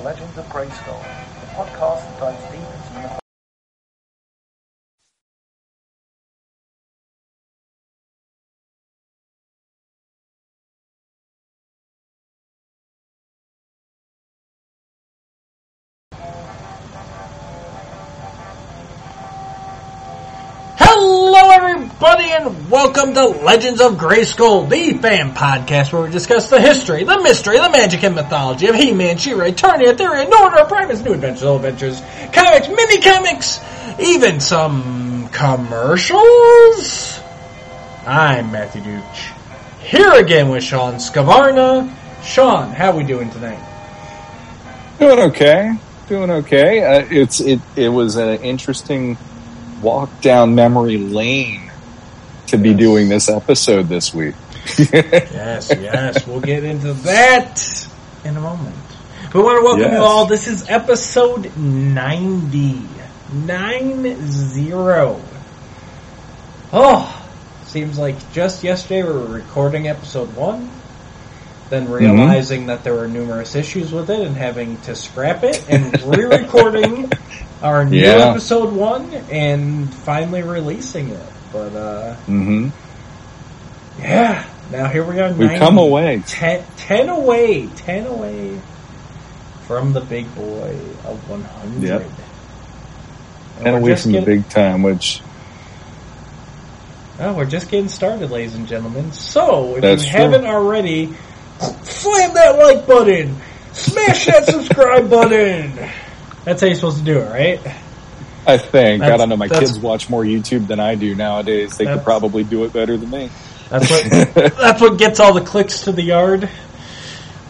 The Legends of Grayskull, the podcast that dives deep welcome to Legends of Grayskull, the fan podcast where we discuss the history, the mystery, the magic, and mythology of He-Man, She-Ra, Eternia, Etheria, Nordor, Primus, New Adventures, Old Adventures, comics, mini-comics, even some commercials. I'm Matthew Dooch, here again with Sean Scavarna. Sean, how are we doing tonight? Doing okay. Doing okay. Uh, it's it. It was an interesting walk down memory lane to be doing this episode this week. yes, yes, we'll get into that in a moment. We want to welcome Yes. you all. This is episode 90. 90. Oh, seems like just yesterday we were recording episode 1, then Mm-hmm. realizing that there were numerous issues with it and having to scrap it, and re-recording our new Yeah. episode 1 and finally releasing it. But, uh, hmm yeah, now here we are. We've 90. come away. Ten, 10 away, 10 away from the big boy of 100. Yep. And And away from the big time, which Oh, we're just getting started, ladies and gentlemen. So, if That's you true. haven't already, slam that like button, smash that subscribe button. That's how you're supposed to do it, right? I think I don't know. My kids watch more YouTube than I do nowadays. They could probably do it better than me. That's what that's what gets all the clicks to the yard.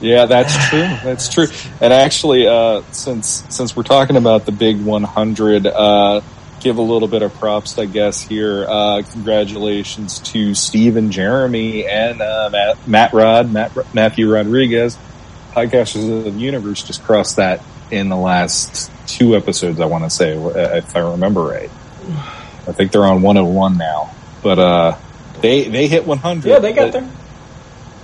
Yeah, that's true. That's true. And actually, uh, since since we're talking about the big 100, uh, give a little bit of props, I guess. Here, uh, congratulations to Steve and Jeremy and uh, Matt, Matt Rod, Matt, Matthew Rodriguez. Podcasters of the Universe just crossed that in the last two episodes. I want to say, uh, if I remember right. I think they're on 101 now, but uh, they they hit 100. Yeah, they got there.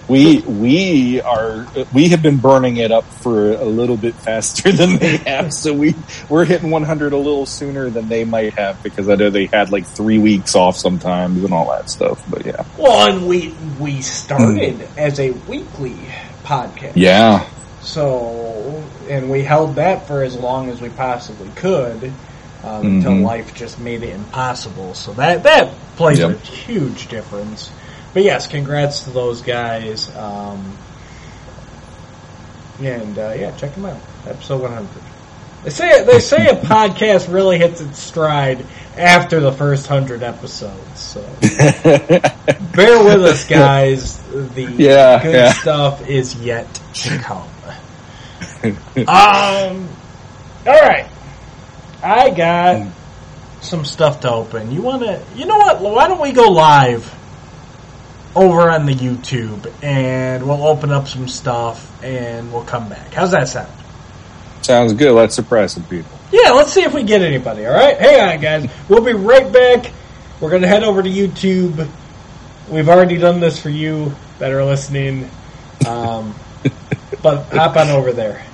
we we are we have been burning it up for a little bit faster than they have, so we we're hitting 100 a little sooner than they might have because I know they had like three weeks off sometimes and all that stuff. But yeah, Well, and we we started as a weekly podcast. yeah, So, and we held that for as long as we possibly could um, until Mhm. life just made it impossible. So that that plays a huge difference. But yes, congrats to those guys. Um, and uh, yeah, check them out. Episode 100. They say they say a podcast really hits its stride after the first hundred episodes. So bear with us, guys. The Yeah, good yeah. stuff is yet to come. Um. All right, I got some stuff to open. You want to? You know what? Why don't we go live over on the YouTube and we'll open up some stuff and we'll come back. How's that sound? sounds good. Let's surprise some people. Yeah, let's see if we get anybody. All right, hang on, guys. We'll be right back. We're gonna head over to YouTube. We've already done this for you that are listening, um, but hop on over there.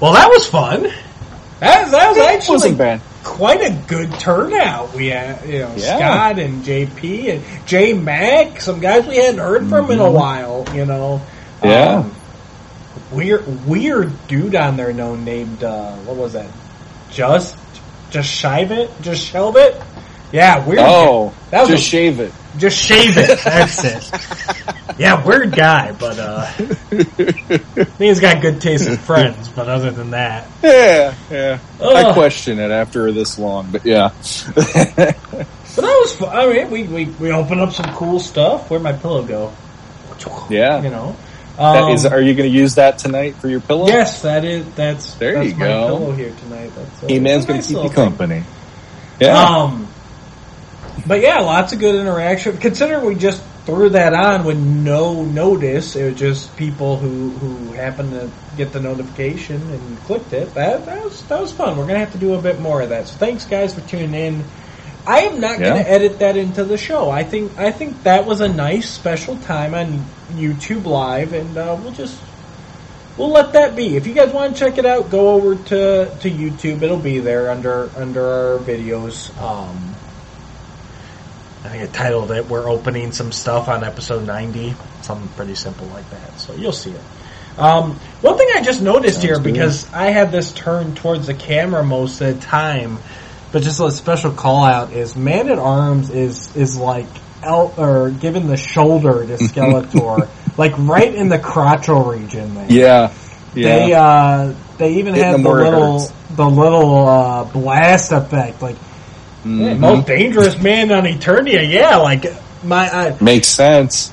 Well, that was fun. That was, that was It actually wasn't bad. quite a good turnout. We had, you know, Yeah. Scott and JP and J Mac, some guys we hadn't heard from in a while, you know. Mm-hmm. Yeah. Um, weird, weird dude on there, no named, uh, what was that? Just, just shive it? Just shelve it? Yeah, weird. Oh, That was just a- shave it. Just shave it. That's it. Yeah, weird guy, but, uh, I think he's got good taste in friends, but other than that. Yeah, yeah. I question it after this long, but yeah. But that was fun. I mean, we, we, we opened up some cool stuff. Where'd my pillow go? Yeah. You know? That Um, is, are you going to use that tonight for your pillow? yes, that is, that's, There that's you my go. pillow here tonight. That's, uh, He man's going nice to keep you little thing. company. Yeah. Um, but yeah, lots of good interaction. Considering we just threw that on with no notice, it was just people who who happened to get the notification and clicked it. That that was that was fun. We're gonna have to do a bit more of that. So thanks guys for tuning in. I am not gonna edit that into the show. I think I think that was a nice special time on YouTube Live, and uh, we'll just we'll let that be. If you guys want to check it out, go over to to YouTube. It'll be there under under our videos. Um, I think I titled it "We're opening some stuff on episode 90," something pretty simple like that. So you'll see it. Um, one thing I just noticed here good. because I had this turned towards the camera most of the time, but just a special call out is Man at Arms is is like el- or giving the shoulder to Skeletor, like right in the crotchal region there. Yeah. Yeah. They uh they even Hitting have the little hurts. the little uh blast effect like yeah, Mhm. most dangerous man on Eternia. Yeah, like my I, Makes sense.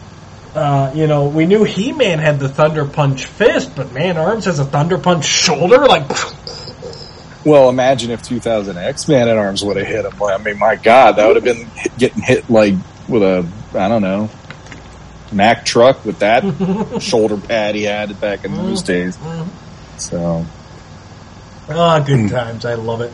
uh, you know, we knew He Man had the Thunder Punch fist, but Man Arms has a Thunder Punch shoulder. Like, Well, imagine if 2000 X Man at Arms would have hit him. I mean, my God, that would have been hit, getting hit like with a, I don't know, Mack truck with that shoulder pad he had back in those days. So, ah, good Hmm. times. I love it.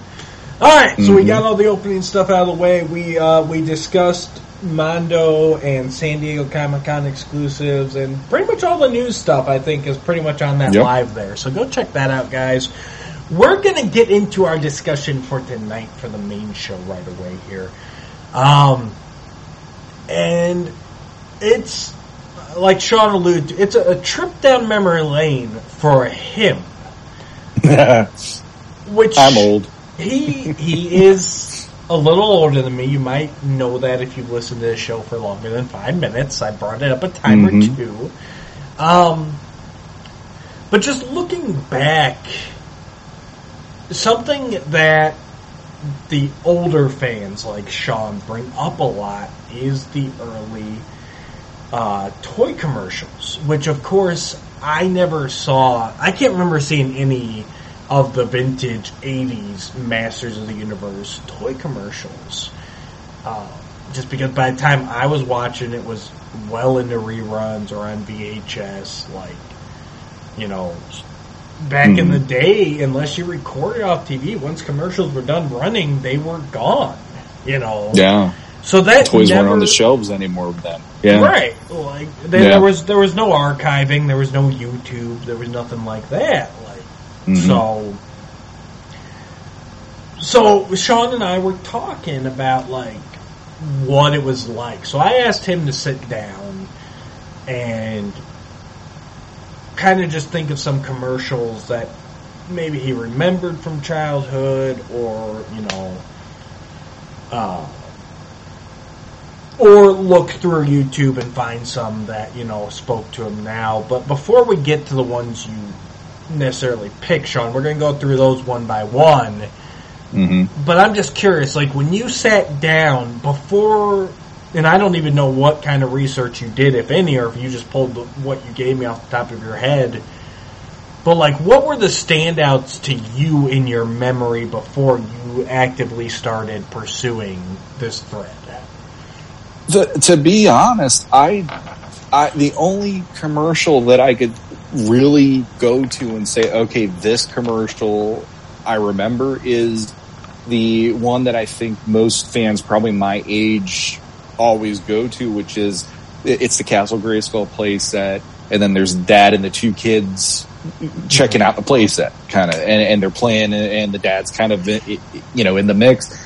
All right, so we Mhm. got all the opening stuff out of the way. We uh, we discussed Mondo and San Diego Comic Con exclusives, and pretty much all the news stuff. I think is pretty much on that Yep. live there. So go check that out, guys. We're gonna get into our discussion for tonight for the main show right away here. Um, and it's like Sean alluded to, it's a, a trip down memory lane for him, Which I'm old. He he is a little older than me. You might know that if you've listened to the show for longer than five minutes. I brought it up a time or Mhm. two. Um, but just looking back, something that the older fans like Sean bring up a lot is the early uh, toy commercials, which of course I never saw. I can't remember seeing any of the vintage 80s Masters of the Universe toy commercials. Uh, just because by the time I was watching it was well into reruns or on VHS, like, you know, back in Mhm. the day, unless you recorded off TV, once commercials were done running, they were gone, you know. Yeah. So that Toys never, weren't on the shelves anymore then. Yeah. Right. Like there, Yeah. there was there was no archiving, there was no YouTube, there was nothing like that. Mhm. so So Sean and I were talking about like what it was like. So I asked him to sit down and kind of just think of some commercials that maybe he remembered from childhood or, you know, uh, or look through YouTube and find some that, you know, spoke to him now. But before we get to the ones you necessarily pick, Sean, we're going to go through those one by one. Mhm. But I'm just curious, like when you sat down before, and I don't even know what kind of research you did, if any, or if you just pulled the, what you gave me off the top of your head. But like, what were the standouts to you in your memory before you actively started pursuing this thread? To, to be honest, I, I the only commercial that I could really go to and say, okay, this commercial I remember is the one that I think most fans, probably my age, always go to, which is it's the Castle Grayskull playset, and then there's dad and the two kids checking out the playset, kind of, and, and they're playing, and, and the dad's kind of, you know, in the mix.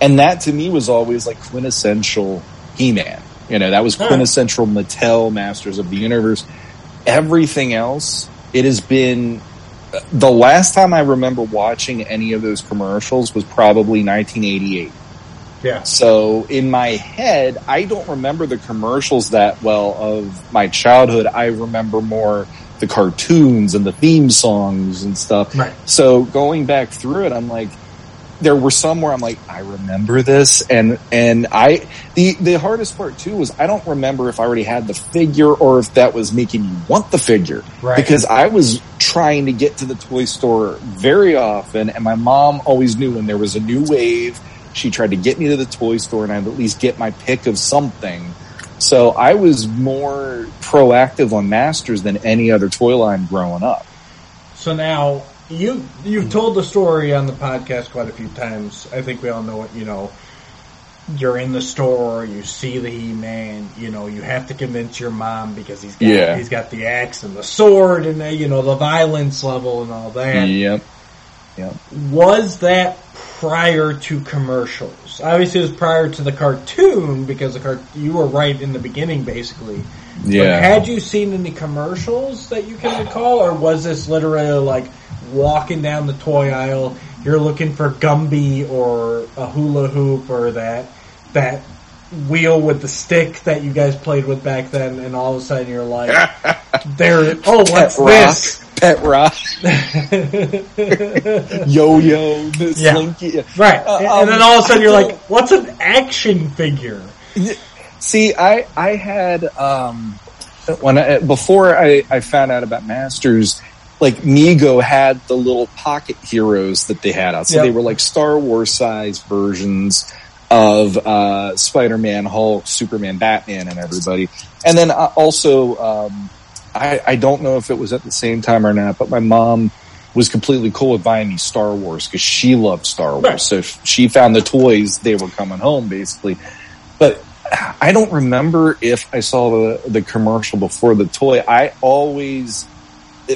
And that to me was always like quintessential He-Man. You know, that was quintessential Mattel Masters of the Universe. Everything else, it has been uh, the last time I remember watching any of those commercials was probably 1988. Yeah. So in my head, I don't remember the commercials that well of my childhood. I remember more the cartoons and the theme songs and stuff. Right. So going back through it, I'm like, there were some where I'm like, I remember this, and and I the the hardest part too was I don't remember if I already had the figure or if that was making you want the figure Right. because I was trying to get to the toy store very often, and my mom always knew when there was a new wave. She tried to get me to the toy store, and I'd at least get my pick of something. So I was more proactive on Masters than any other toy line growing up. So now you you've told the story on the podcast quite a few times. I think we all know it. You know, you're in the store, you see the He-Man, you know, you have to convince your mom because he's got, Yeah. he's got the axe and the sword and the, you know, the violence level and all that. Yep. Yep. Was that prior to commercials? Obviously it was prior to the cartoon because the cart- you were right in the beginning basically. But Yeah. had you seen any commercials that you can recall, or was this literally like walking down the toy aisle? You're looking for Gumby or a hula hoop or that that wheel with the stick that you guys played with back then, and all of a sudden you're like, "There! Oh, what's Pet this?" rock. Pet rock. Yo yo. This Yeah. Slinky. Right, Uh, and, um, and then all of a sudden you're like, "What's an action figure?" See, I I had um when I before I I found out about Masters, like Mego had the little pocket heroes that they had out. So Yep. they were like Star Wars size versions of uh Spider-Man, Hulk, Superman, Batman, and everybody. And then uh, also, um, I I don't know if it was at the same time or not, but my mom was completely cool with buying me Star Wars because she loved Star Wars. Right. So if she found the toys, they were coming home basically. But I don't remember if I saw the the commercial before the toy. I always,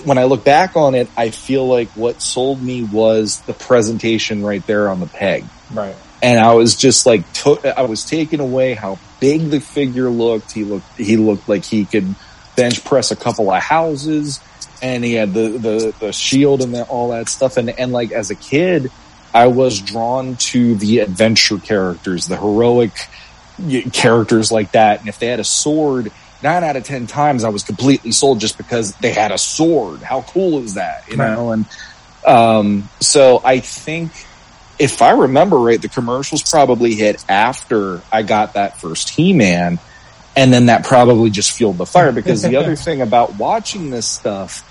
when I look back on it, I feel like what sold me was the presentation right there on the peg, Right. and I was just like, took, I was taken away how big the figure looked. He looked, he looked like he could bench press a couple of houses, and he had the the the shield and the, all that stuff. And and like as a kid, I was drawn to the adventure characters, the heroic characters like that. And if they had a sword, nine out of ten times I was completely sold just because they had a sword. How cool is that? You Right. know, and um, so I think if I remember right, the commercials probably hit after I got that first He-Man. And then that probably just fueled the fire because the other thing about watching this stuff,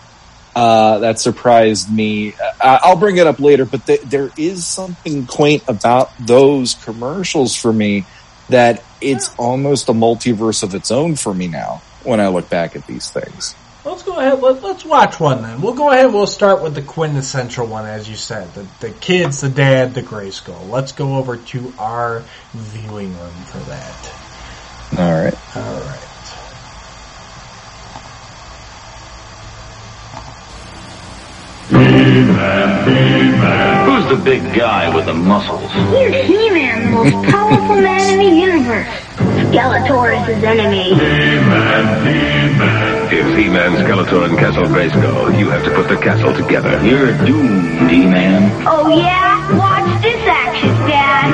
uh, that surprised me. Uh, I'll bring it up later, but th- there is something quaint about those commercials for me that it's almost a multiverse of its own for me now when I look back at these things. Let's go ahead. Let, let's watch one then. We'll go ahead. We'll start with the quintessential one, as you said. The, the kids, the dad, the gray skull. Let's go over to our viewing room for that. All right. All right. Who's the big guy with the muscles? He's He-Man, the most powerful man in the universe. Skeletor is his enemy. E-Man. If He-Man, Skeletor, and Castle Grayskull, you have to put the castle together. You're doomed, He-Man. Oh yeah? Watch this action, Dad.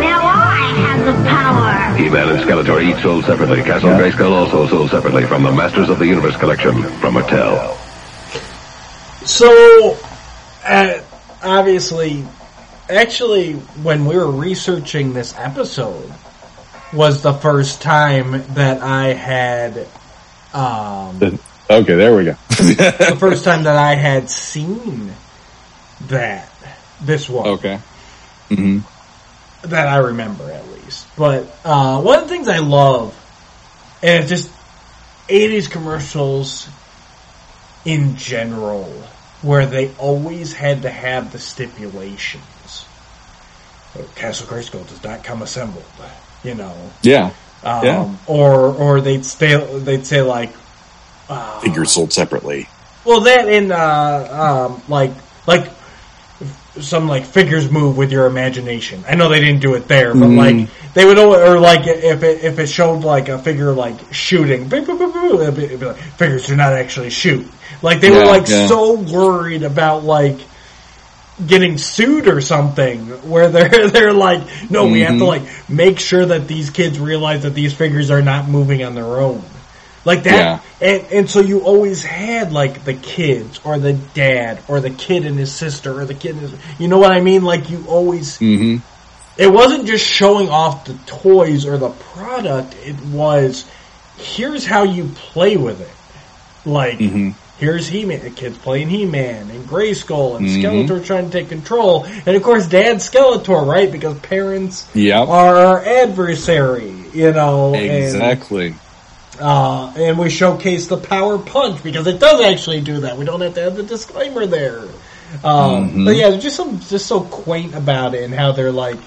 Now I have the power. He-Man and Skeletor each sold separately. Castle Grayskull also sold separately from the Masters of the Universe collection from Mattel. So, uh, obviously, actually, when we were researching this episode, was the first time that I had, um, Okay, there we go. the first time that I had seen that this one. okay. hmm that I remember at least. But uh, one of the things I love, and it's just 80s commercials in general, where they always had to have the stipulations. Castle Grayskull does not come assembled, you know. Yeah. Um, Yeah. Or or they'd stay, they'd say like, uh, Figures sold separately. well, that in uh, um, like like some like figures move with your imagination. I know they didn't do it there, but Mm. like they would, or like if it if it showed like a figure like shooting, boop, boop, boop, be, it'd be like figures do not actually shoot. Like they were like yeah. so worried about like getting sued or something where they're they're like no we have to Mhm. like make sure that these kids realize that these figures are not moving on their own like that and and so you always had like the kids or the dad or the kid and his sister or the kid and his you know what i mean like you always hmm it wasn't just showing off the toys or the product it was here's how you play with it like Mhm. here's he-man the kids playing he-man and grayskull and Mhm. skeletor trying to take control and of course dad skeletor right because parents Yep. are our adversary you know and- Exactly. Uh, and we showcase the power punch because it does actually do that. We don't have to have the disclaimer there. Um, Mhm. But yeah, just some just so quaint about it and how they're like,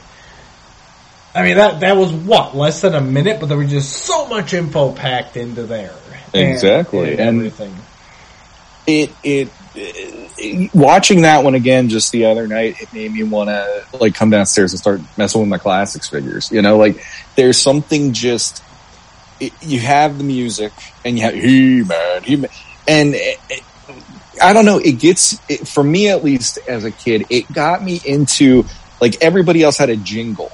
I mean that that was what less than a minute, but there was just so much info packed into there. Exactly, and and- everything. it, it it watching that one again just the other night it made me want to like come downstairs and start messing with my classics figures you know like there's something just it, you have the music and you have he man he man and it, it- I don't know it gets for me at least as a kid it got me into like everybody else had a jingle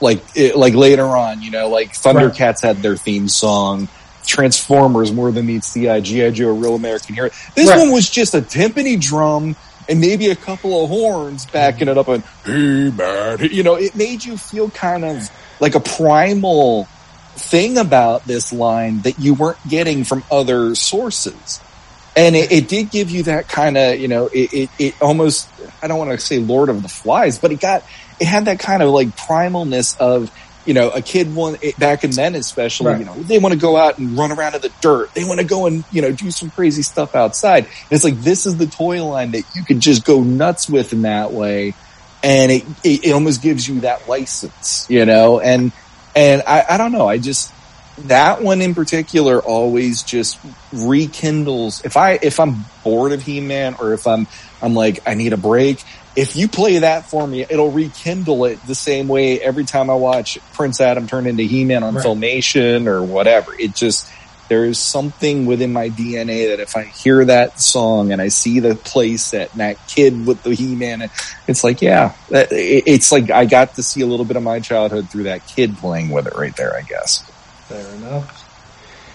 like like later on you know like Thundercats had their theme song Transformers more than meets the eye, G.I. Joe, Real American Hero. This Right. one was just a timpani drum and maybe a couple of horns backing it up and, hey man, you know, it made you feel kind of like a primal thing about this line that you weren't getting from other sources. And it, it did give you that kind of, you know, it, it, it almost, I don't want to say Lord of the Flies, but it got, it had that kind of like primalness of, you know, a kid one back in then especially, Right. you know, they want to go out and run around in the dirt. They want to go and, you know, do some crazy stuff outside. And it's like, this is the toy line that you could just go nuts with in that way. And it, it, it almost gives you that license, you know, and, and I, I don't know. I just, that one in particular always just rekindles if I if I'm bored of He-Man or if I'm I'm like I need a break, if you play that for me, it'll rekindle it the same way every time I watch Prince Adam turn into He-Man on Right. Filmation or whatever. It just there is something within my DNA that if I hear that song and I see the playset and that kid with the He-Man, it's like, yeah, it's like I got to see a little bit of my childhood through that kid playing with it right there, I guess. Fair enough.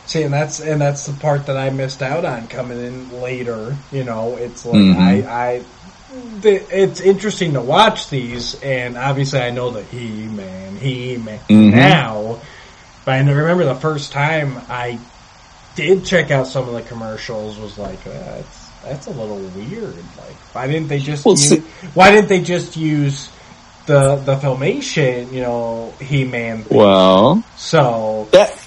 See, and that's and that's the part that I missed out on coming in later. You know, it's like Mhm. I, I, the, it's interesting to watch these, and obviously I know the He Man, He Man Mhm. now, but I remember the first time I did check out some of the commercials was like, uh, that's that's a little weird. Like, why didn't they just Well, use, see- why didn't they just use the the filmation? You know, He Man. Well, So that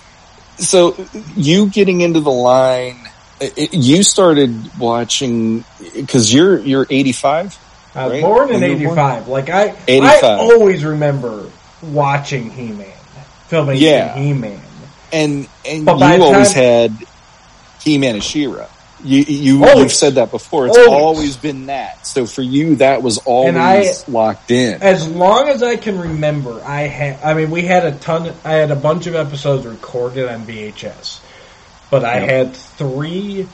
so you getting into the line it, you started watching because you're you're 85 I was Right? born in When you were born? '85. Like I, 85. I always remember watching He-Man, Filmation Yeah. He-Man. And and But you always time- had he-man and she-ra you you Always. you've said that before it's Always. always been that so for you that was always I- locked in As long as I can remember, I had. I mean, we had a ton. I had a bunch of episodes recorded on VHS, but I Yep. had three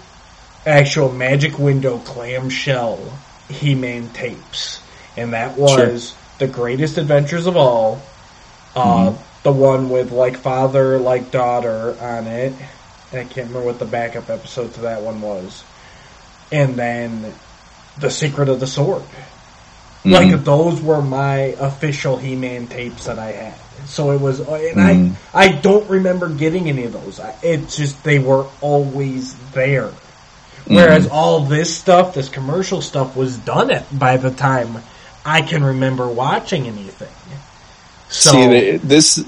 actual Magic Window clamshell He-Man tapes, and that was the Greatest Adventures of All. Uh, Mm-hmm. The one with like father, like daughter on it. And I can't remember what the backup episode to that one was. And then The Secret of the Sword. Mhm. Like those were my official He-Man tapes that I had. So it was, and Mhm. I I don't remember getting any of those. I- It's just they were always there. Whereas all this stuff, this commercial stuff, was done at by the time I can remember watching anything. So See, this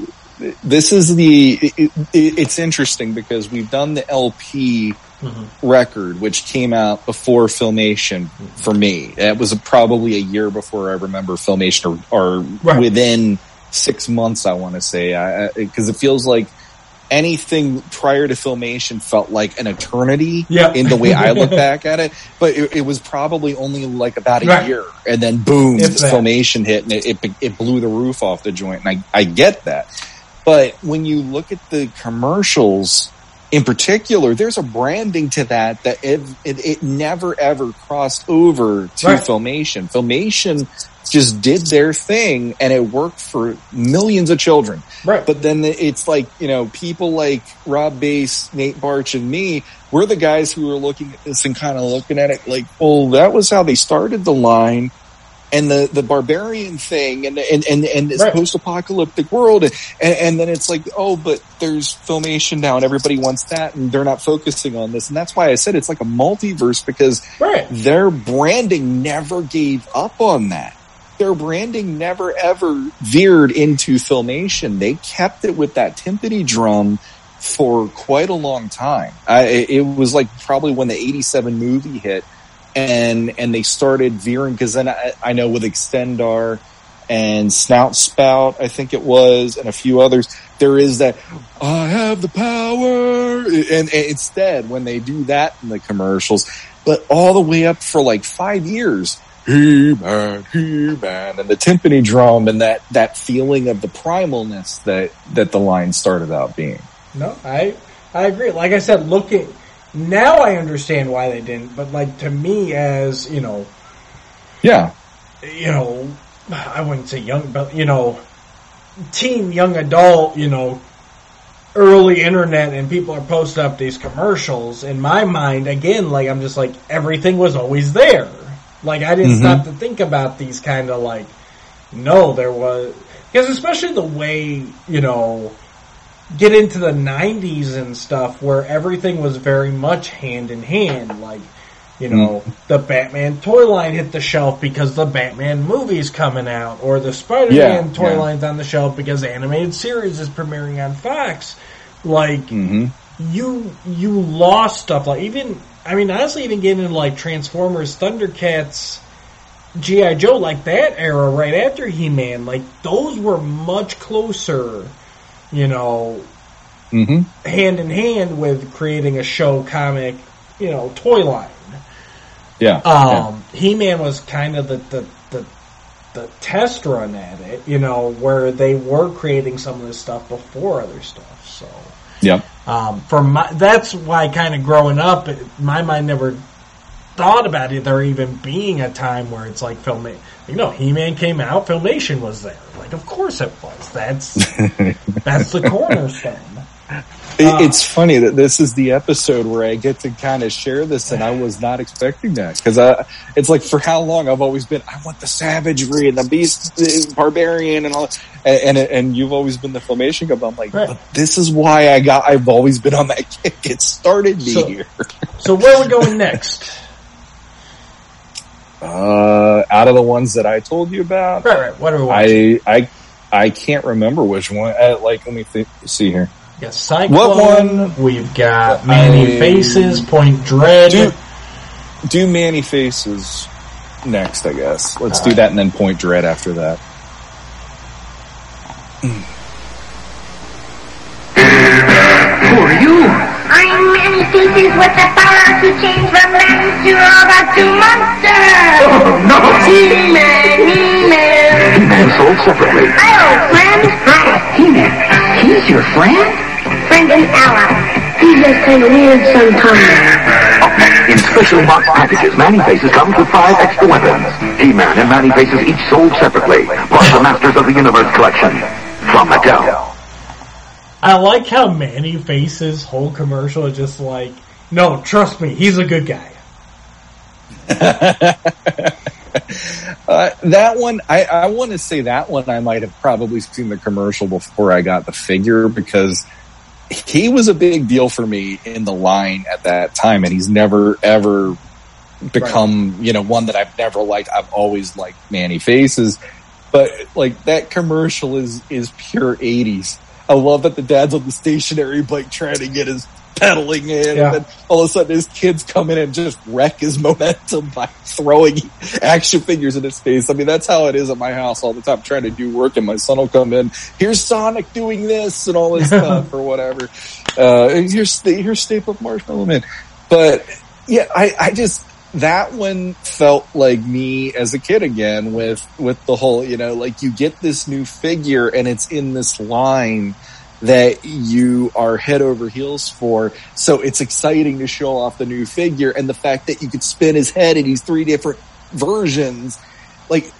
this is the it, it, it's interesting because we've done the LP Mhm. record, which came out before Filmation for me. That was probably a year before I remember Filmation, or, or Right. within six months. I want to say because it feels like anything prior to Filmation felt like an eternity Yeah. in the way I look back at it. But it, it was probably only like about a Right. year, and then boom, If that. Filmation hit, and it, it it blew the roof off the joint. And I I get that, but when you look at the commercials in particular, there's a branding to that that it it, it never ever crossed over to Right. Filmation. Filmation just did their thing, and it worked for millions of children. right, But then it's like, you know, people like Rob Bass, Nate Barch, and me, we're the guys who are looking at this and kind of looking at it like, well, that was how they started the line. And the, the barbarian thing and, and, and, and this Right. post-apocalyptic world. And, and then it's like, oh, but there's filmation now and everybody wants that and they're not focusing on this. And that's why I said it's like a multiverse because right. their branding never gave up on that. Their branding never ever veered into filmation. They kept it with that timpani drum for quite a long time. I, it it was like probably when the 87 movie hit and, and they started veering because then I, I know with Extendar, and Snout Spout, I think it was, and a few others. There is that I have the power, and, and instead when they do that in the commercials, but all the way up for like five years, he man, he man, and the timpani drum and that that feeling of the primalness that that the line started out being. No, I I agree. Like I said, looking now, I understand why they didn't. But like to me, as you know, Yeah, you know, I wouldn't say young, but you know, teen, young adult, you know, early internet, and people are posting up these commercials. In my mind, again, like I'm just like everything was always there. Like I didn't Mhm. stop to think about these kind of like, no, there was because especially the way you know get into the 90s and stuff where everything was very much hand in hand like you know the batman toy line hit the shelf because the batman movie's coming out or the spider-man Yeah, toy yeah. line's on the shelf because the animated series is premiering on fox. Like hmm you you lost stuff like even I mean honestly even getting into like Transformers, Thundercats, GI Joe like that era right after He Man like those were much closer, you know, hmm hand in hand with creating a show comic, you know, toy line. yeah, Um, He Man was kind of the, the the the test run at it, you know, where they were creating some of this stuff before other stuff. So yeah, um, for my, that's why kind of growing up, it, my mind never thought about it there even being a time where it's like film. You know, He Man came out, Filmation was there. Like, of course it was. That's that's the cornerstone. It, Uh, it's funny that this is the episode where I get to kind of share this, and I was not expecting that because I. It's like for how long I've always been. I want the savagery and the beast, the barbarian, and all. And, and and you've always been the filmation guy. I'm like, Right. but this is why I got. I've always been on that kick. It started me So- here. So where are we going next? Uh, out of the ones that I told you about, Right, right. What are we watching? I I I can't remember which one. Uh, like, let me think, see here. We got Cyclone. What one? We've got Manny I- Faces, Point Dread. Do do Man-E-Faces next, I guess. Let's do that and then Point Dread after that. Who are you? I'm Man-E-Faces with the power to change from man to robot to monster. Oh, no. He-Man, He-Man. He-Man sold separately. Hello, friend. Hi. He-Man, he's your friend? Friend and ally. He's just kind of weird sometimes. In special box packages, Man-E-Faces comes with five extra weapons. He-Man and Man-E-Faces each sold separately, plus the Masters of the Universe collection. From Mattel. I like how Man-E-Faces' whole commercial just like, no, trust me, he's a good guy. Uh, that one, I, I want to say that one I might have probably seen the commercial before I got the figure because he was a big deal for me in the line at that time and he's never ever become, you know, one that I've never liked. I've always liked Man-E-Faces, but like that commercial is, is pure eighties. I love that the dad's on the stationary bike trying to get his pedaling in Yeah. and then all of a sudden his kids come in and just wreck his momentum by throwing action figures in his face. I mean, that's how it is at my house all the time, trying to do work and my son will come in, here's Sonic doing this and all this stuff or whatever. Uh, here's, the here's Stay Puft Marshmallow Man. But yeah, I, I just, that one felt like me as a kid again with, with the whole, you know, like you get this new figure and it's in this line that you are head over heels for. So it's exciting to show off the new figure and the fact that you could spin his head in these three different versions. Like,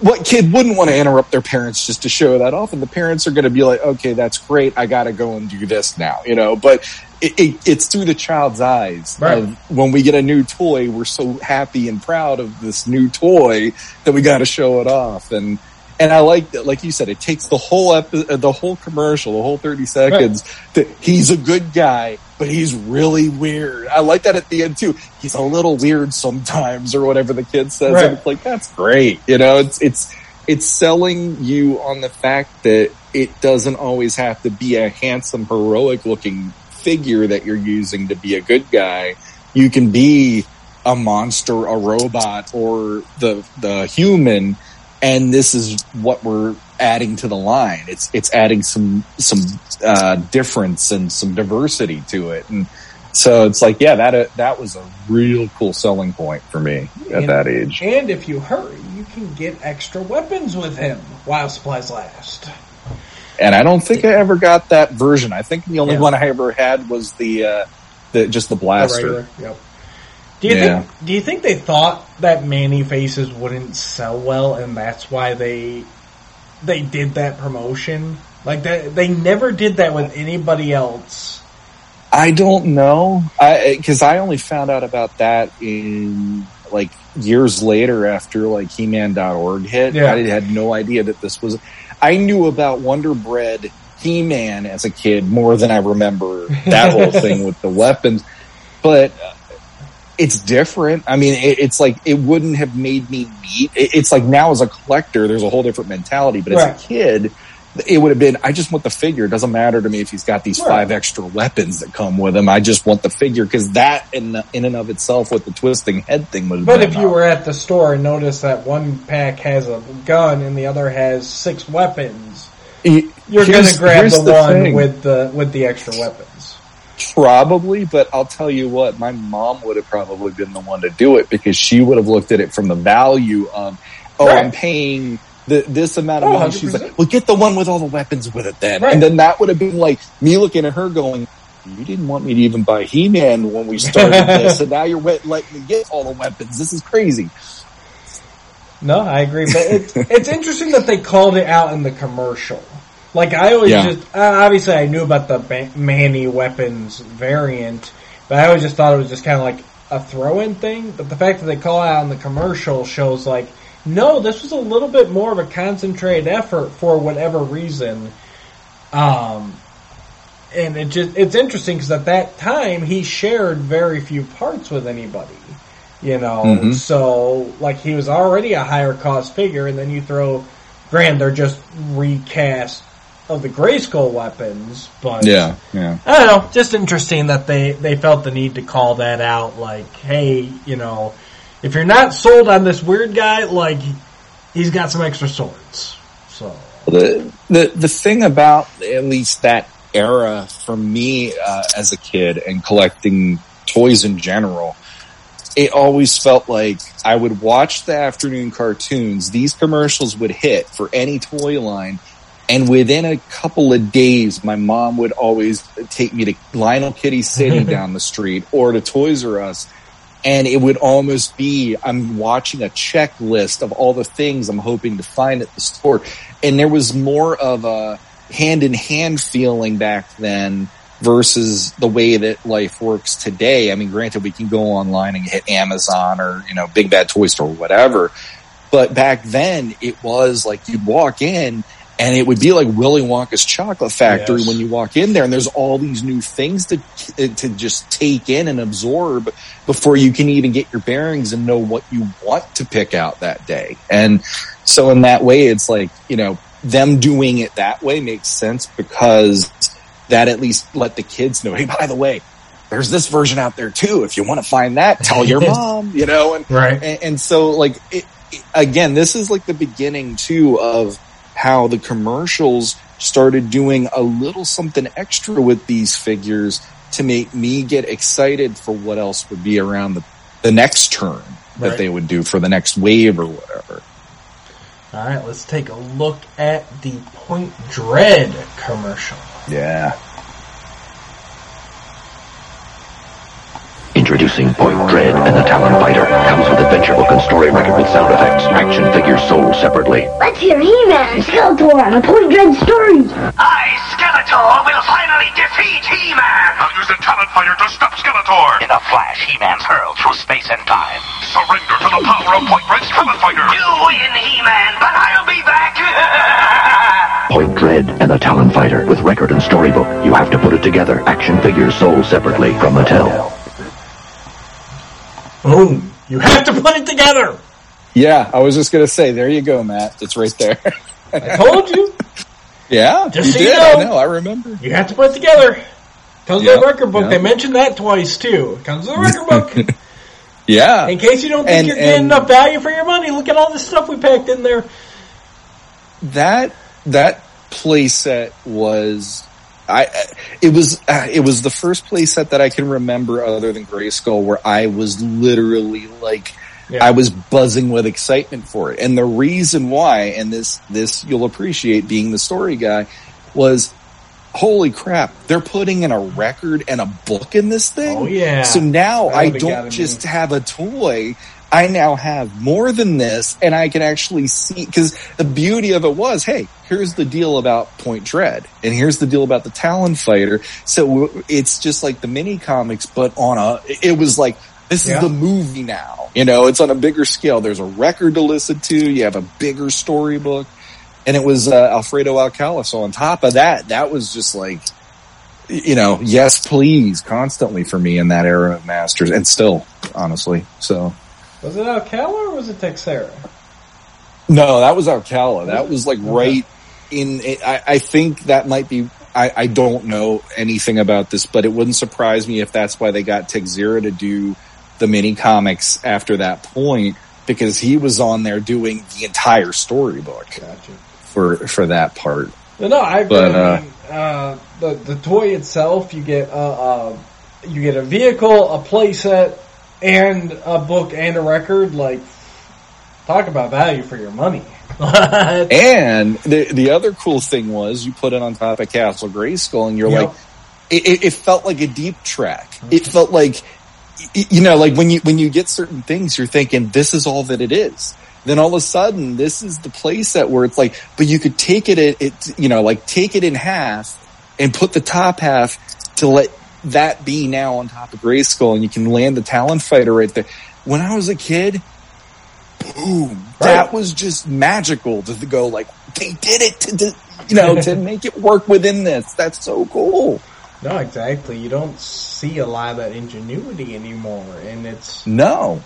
what kid wouldn't want to interrupt their parents just to show that off? And the parents are going to be like, okay, that's great. I got to go and do this now, you know, but it, it, it's through the child's eyes. Right. Of when we get a new toy, we're so happy and proud of this new toy that we got to show it off. And, and I like that, like you said, it takes the whole epi- uh, the whole commercial, the whole 30 seconds that he's a good guy, but he's really weird. I like that at the end too. He's a little weird sometimes or whatever the kid says. Right. And it's like, that's great. You know, it's, it's, it's selling you on the fact that it doesn't always have to be a handsome, heroic looking figure that you're using to be a good guy. You can be a monster, a robot, or the, the human and this is what we're adding to the line. It's it's adding some some uh, difference and some diversity to it, and so it's like, yeah, that uh, that was a real cool selling point for me at And- that age. And if you hurry, you can get extra weapons with him while supplies last. And I don't think I ever got that version. I think the only Yeah. one I ever had was the uh, the just the The blaster. regular, Yep. Do you Yeah. think? Do you think they thought that Man-E-Faces wouldn't sell well, and that's why they they did that promotion? Like that, they never did that with anybody else. I don't know. I because I only found out about that in like years later after like He-Man.org hit. Yeah. I had no idea that this was. I knew about Wonder Bread He-Man as a kid more than I remember that whole thing with the weapons, but. It's different. I mean, it, it's like it wouldn't have made me neat. It, it's like now as a collector, there's a whole different mentality. But as Right. a kid, it would have been, I just want the figure. It doesn't matter to me if he's got these five extra weapons that come with him. I just want the figure because that in, in and of itself with the twisting head thing would have But if you were at the store and noticed that one pack has a gun and the other has six weapons, Y- you're going to grab here's the, one with the with the extra weapons. Probably, but I'll tell you what, my mom would have probably been the one to do it because she would have looked at it from the value of, oh, Right. I'm paying the, this amount of Oh, money. She's 100%. like, well, get the one with all the weapons with it then. Right. And then that would have been like me looking at her going, you didn't want me to even buy He-Man when we started this, and now you're wet- letting me get all the weapons. This is crazy. No, I agree, but it's it's interesting that they called it out in the commercial. Like I always Yeah. just uh, obviously I knew about the ba- Manny weapons variant, but I always just thought it was just kind of like a throw-in thing. But the fact that they call it out in the commercial shows like no, this was a little bit more of a concentrated effort for whatever reason. Um, and it just it's interesting because at that time he shared very few parts with anybody. You know, Mhm. so like he was already a higher cost figure, and then you throw, grand, they're just recast of the Grayskull weapons, but Yeah, yeah. I don't know, just interesting that they they felt the need to call that out. Like, hey, you know, if you're not sold on this weird guy, like he's got some extra swords. So the the the thing about at least that era for me uh, as a kid and collecting toys in general it always felt like I would watch the afternoon cartoons these commercials would hit for any toy line and within a couple of days my mom would always take me to Lionel Kiddie City down the street or to Toys R Us and it would almost be I'm watching a checklist of all the things I'm hoping to find at the store. And there was more of a hand in hand feeling back then versus the way that life works today. I mean, granted, we can go online and hit Amazon or, you know, Big Bad Toy Store, or whatever. But back then it was like you'd walk in and it would be like Willy Wonka's chocolate factory Yes. when you walk in there and there's all these new things to, to just take in and absorb before you can even get your bearings and know what you want to pick out that day. And so in that way, it's like, you know, them doing it that way makes sense because that at least let the kids know, hey, by the way, there's this version out there too. If you want to find that, tell your mom, you know, and, right, and, and so like, it, it- again, this is like the beginning too of how the commercials started doing a little something extra with these figures to make me get excited for what else would be around the, the next turn that Right. they would do for the next wave or whatever. all right. Let's take a look at the Point Dread commercial. Yeah. Introducing Point Dread and the Talon Fighter. Comes with adventure book and story record with sound effects. Action figures sold separately. Let's hear He-Man and Skeletor on a Point Dread story. I, Skeletor, will finally defeat He-Man! I'll use the Talon Fighter to stop Skeletor! In a flash, He-Man's hurled through space and time. Surrender to the power of Point Dread's Talon Fighter! You win, He-Man, but I'll be back! Point Dread and the Talon Fighter with record and storybook. You have to put it together. Action figures sold separately from Mattel. Boom! You have to put it together. Yeah. I was just going to say, there you go, Matt. It's right there. I told you. yeah. Just you so you know. I know. I remember. You have to put it together. Comes with Yeah, the record book. yeah. They mentioned that twice too. Comes with the record book. Yeah. In case you don't think And- you're getting enough value for your money, look at all the stuff we packed in there. that that playset was I it was uh, it was the first playset that I can remember other than Grayskull where I was literally like Yeah. I was buzzing with excitement for it. And the reason why and this this you'll appreciate being the story guy was holy crap they're putting in a record and a book in this thing. Oh, yeah. So now I don't just be- have a toy. I now have more than this and I can actually see, cause the beauty of it was, hey, here's the deal about Point Dread and here's the deal about the Talon Fighter. So it's just like the mini comics, but on a, it was like, this Yeah. is the movie now. You know, it's on a bigger scale. There's a record to listen to. You have a bigger storybook. And it was uh, Alfredo Alcala. So on top of that, that was just like, you know, yes, please, constantly for me in that era of Masters, and still, honestly. So Was it Alcala or was it Texera? no, that was Alcala. That was like right in. I, I think that might be. I, I don't know anything about this, but it wouldn't surprise me if that's why they got Texera to do the mini comics after that point because he was on there doing the entire storybook Gotcha. for for that part. No, no, I. But, uh, mean, uh, the the toy itself, you get uh, uh, you get a vehicle, a playset, and a book and a record. Like, talk about value for your money. And the the other cool thing was you put it on top of Castle Grayskull, and you're Yep. like, it, it, it felt like a deep track. Mm-hmm. It felt like, you know, like when you when you get certain things, you're thinking this is all that it is. Then all of a sudden, this is the playset where it's like, but you could take it, it, it you know, like take it in half and put the top half to let that be now on top of Grayskull, and you can land the Talon Fighter right there. When I was a kid, boom, that was just magical to go like they did it to, to you know to make it work within this. That's so cool. no, exactly. You don't see a lot of that ingenuity anymore, and it's No,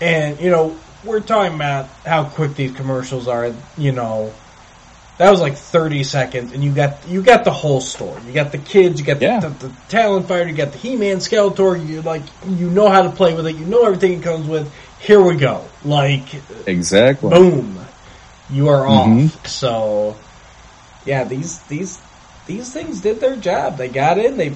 and you know we're talking about how quick these commercials are. You know, that was like thirty seconds, and you got you got the whole story. You got the kids, you got Yeah. the, the, the Talon Fighter, you got the He Man Skeletor. You like you know how to play with it. You know everything it comes with. Here we go. Like exactly. boom, you are Mhm. off. So yeah, these these these things did their job. They got in, they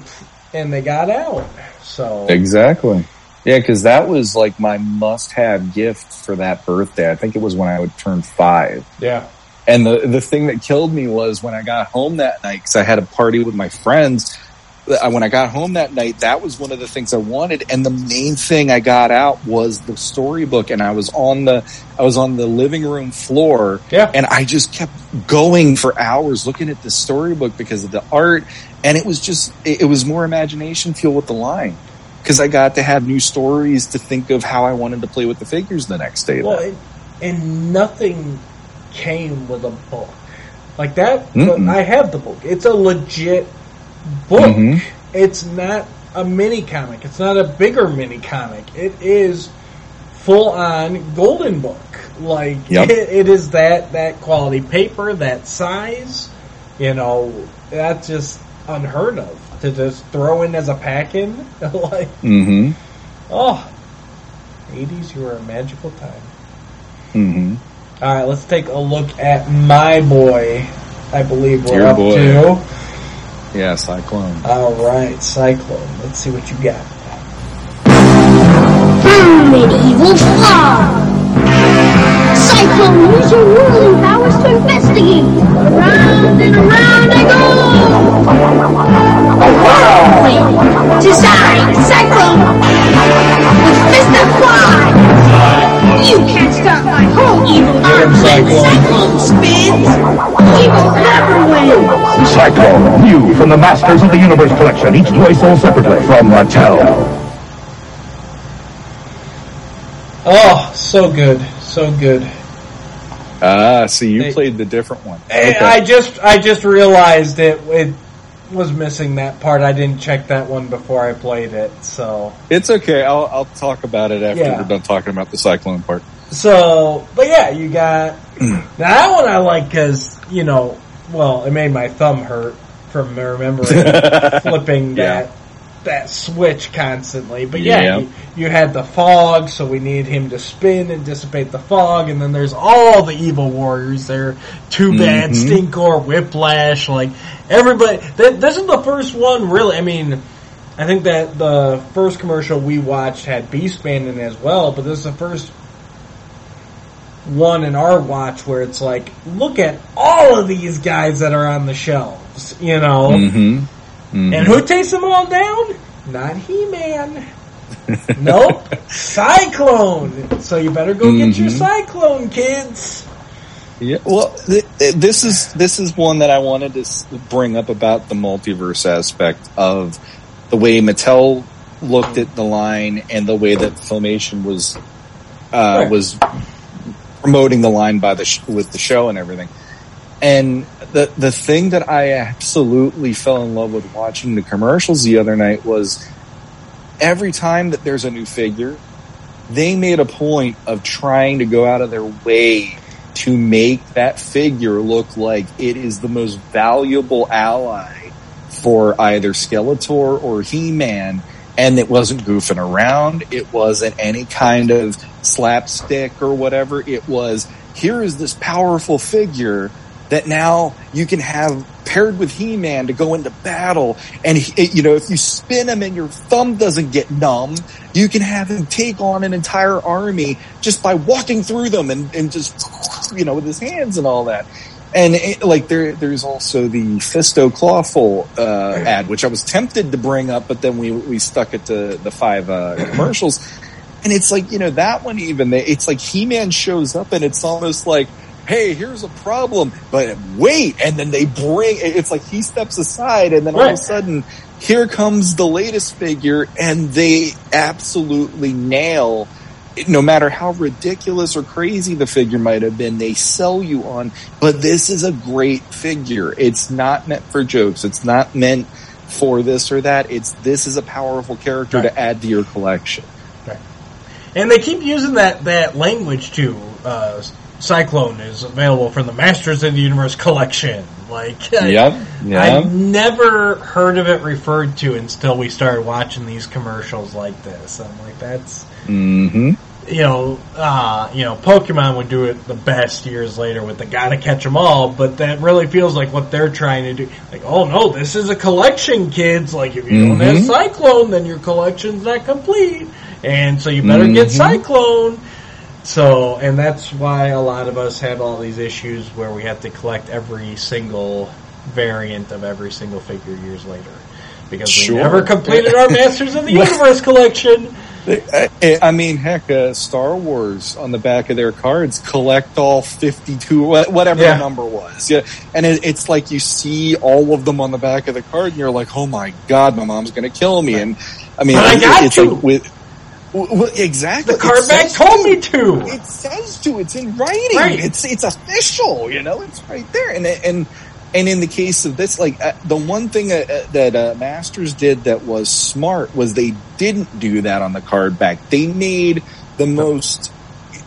and they got out. So Exactly. Yeah, because that was like my must-have gift for that birthday. I think it was when I would turn five. yeah, And the the thing that killed me was when I got home that night because I had a party with my friends. When I got home that night, that was one of the things I wanted, and the main thing I got out was the storybook. And I was on the I was on the living room floor, Yeah. and I just kept going for hours looking at the storybook because of the art, and it was just it, it was more imagination fuel with the line because I got to have new stories to think of how I wanted to play with the figures the next day. Well, it, and nothing came with a book like that. But I have the book. It's a legit book. Mhm. It's not a mini comic. It's not a bigger mini comic. It is full on golden book. Like Yep. it, it is that that quality paper, that size. You know, that's just unheard of to just throw in as a pack in. like, mm-hmm. oh, eighties, you were a magical time. Mm-hmm. All right, let's take a look at my boy. I believe we're Your up boy. to. Yeah, Cyclone. All right, Cyclone. Let's see what you got. Medieval Flaw! Cyclone, use your ruling powers to investigate! Around and around I go! A whirlwind! Design Cyclone! With fist that fly! You can't stop my whole evil arm when Cyclone spins! Evil never wins! Cyclone, new from the Masters of the Universe collection, each toy sold separately from Mattel. Oh, so good, so good. Ah, see, you Hey. played the different one. Eh, I just, I just realized it. It was missing that part. I didn't check that one before I played it. So, It's okay. I'll I'll talk about it after Yeah. we're done talking about the Cyclone part. so, but yeah, you got now that one. I like because you know, well, it made my thumb hurt from remembering flipping Yeah. that that switch constantly. But yeah, Yeah. You, you had the fog, so we need him to spin and dissipate the fog, and then there's all the evil warriors there. Too bad, Mhm. Stinkor, Whiplash, like everybody. Th- this is the first one, really. I mean, I think that the first commercial we watched had Beastman in it as well, but this is the first one in our watch where it's like, look at all of these guys that are on the shelves, you know. Mm-hmm. And who takes them all down? Not He-Man. nope. Cyclone. So you better go get your Mhm. Cyclone, kids. Yeah, well, th- th- this is this is one that I wanted to s- bring up about the multiverse aspect of the way Mattel looked at the line and the way that Filmation was uh, Right. was promoting the line by the sh- with the show and everything. And the the thing that I absolutely fell in love with watching the commercials the other night was every time that there's a new figure, they made a point of trying to go out of their way to make that figure look like it is the most valuable ally for either Skeletor or He-Man. And it wasn't goofing around. It wasn't any kind of slapstick or whatever. It was, here is this powerful figure that now you can have paired with He-Man to go into battle. And, he, you know, if you spin him and your thumb doesn't get numb, you can have him take on an entire army just by walking through them and, and just, you know, with his hands and all that. And it, like there, there's also the Fisto Clawful uh, ad, which I was tempted to bring up, but then we we stuck it to the five uh, commercials. And it's like you know that one even it's like He Man shows up and it's almost like, hey, here's a problem, but wait, and then they bring it's like he steps aside and then all of a sudden here comes the latest figure and they absolutely nail no matter how ridiculous or crazy the figure might have been, they sell you on, but this is a great figure. It's not meant for jokes. It's not meant for this or that. It's, this is a powerful character Right. to add to your collection. And they keep using that, that language too. Uh, Cyclone is available from the Masters of the Universe collection. Like, I- Yep. I've never heard of it referred to until we started watching these commercials like this. I'm like, that's hmm you know, uh, you know, Pokemon would do it the best years later with the gotta catch them all, but that really feels like what they're trying to do. Like, oh no, this is a collection, kids. Like, if you don't have Mhm. Cyclone, then your collection's not complete, and so you better get Mhm. Cyclone. So, and that's why a lot of us have all these issues where we have to collect every single variant of every single figure years later. Because Sure. we never completed our Masters of the Universe collection. I, mean, heck, uh, Star Wars on the back of their cards collect all 52, whatever Yeah. the number was. Yeah. And it, it's like you see all of them on the back of the card and you're like, oh my god, my mom's gonna kill me. And I mean, it- it's to. like with, w- w- exactly. The card back told to. me to. It says to. It's in writing. Right. It's it's official. You know, it's right there. And and and in the case of this, like uh, the one thing uh, uh, that uh, Masters did that was smart was they didn't do that on the card back. They made the most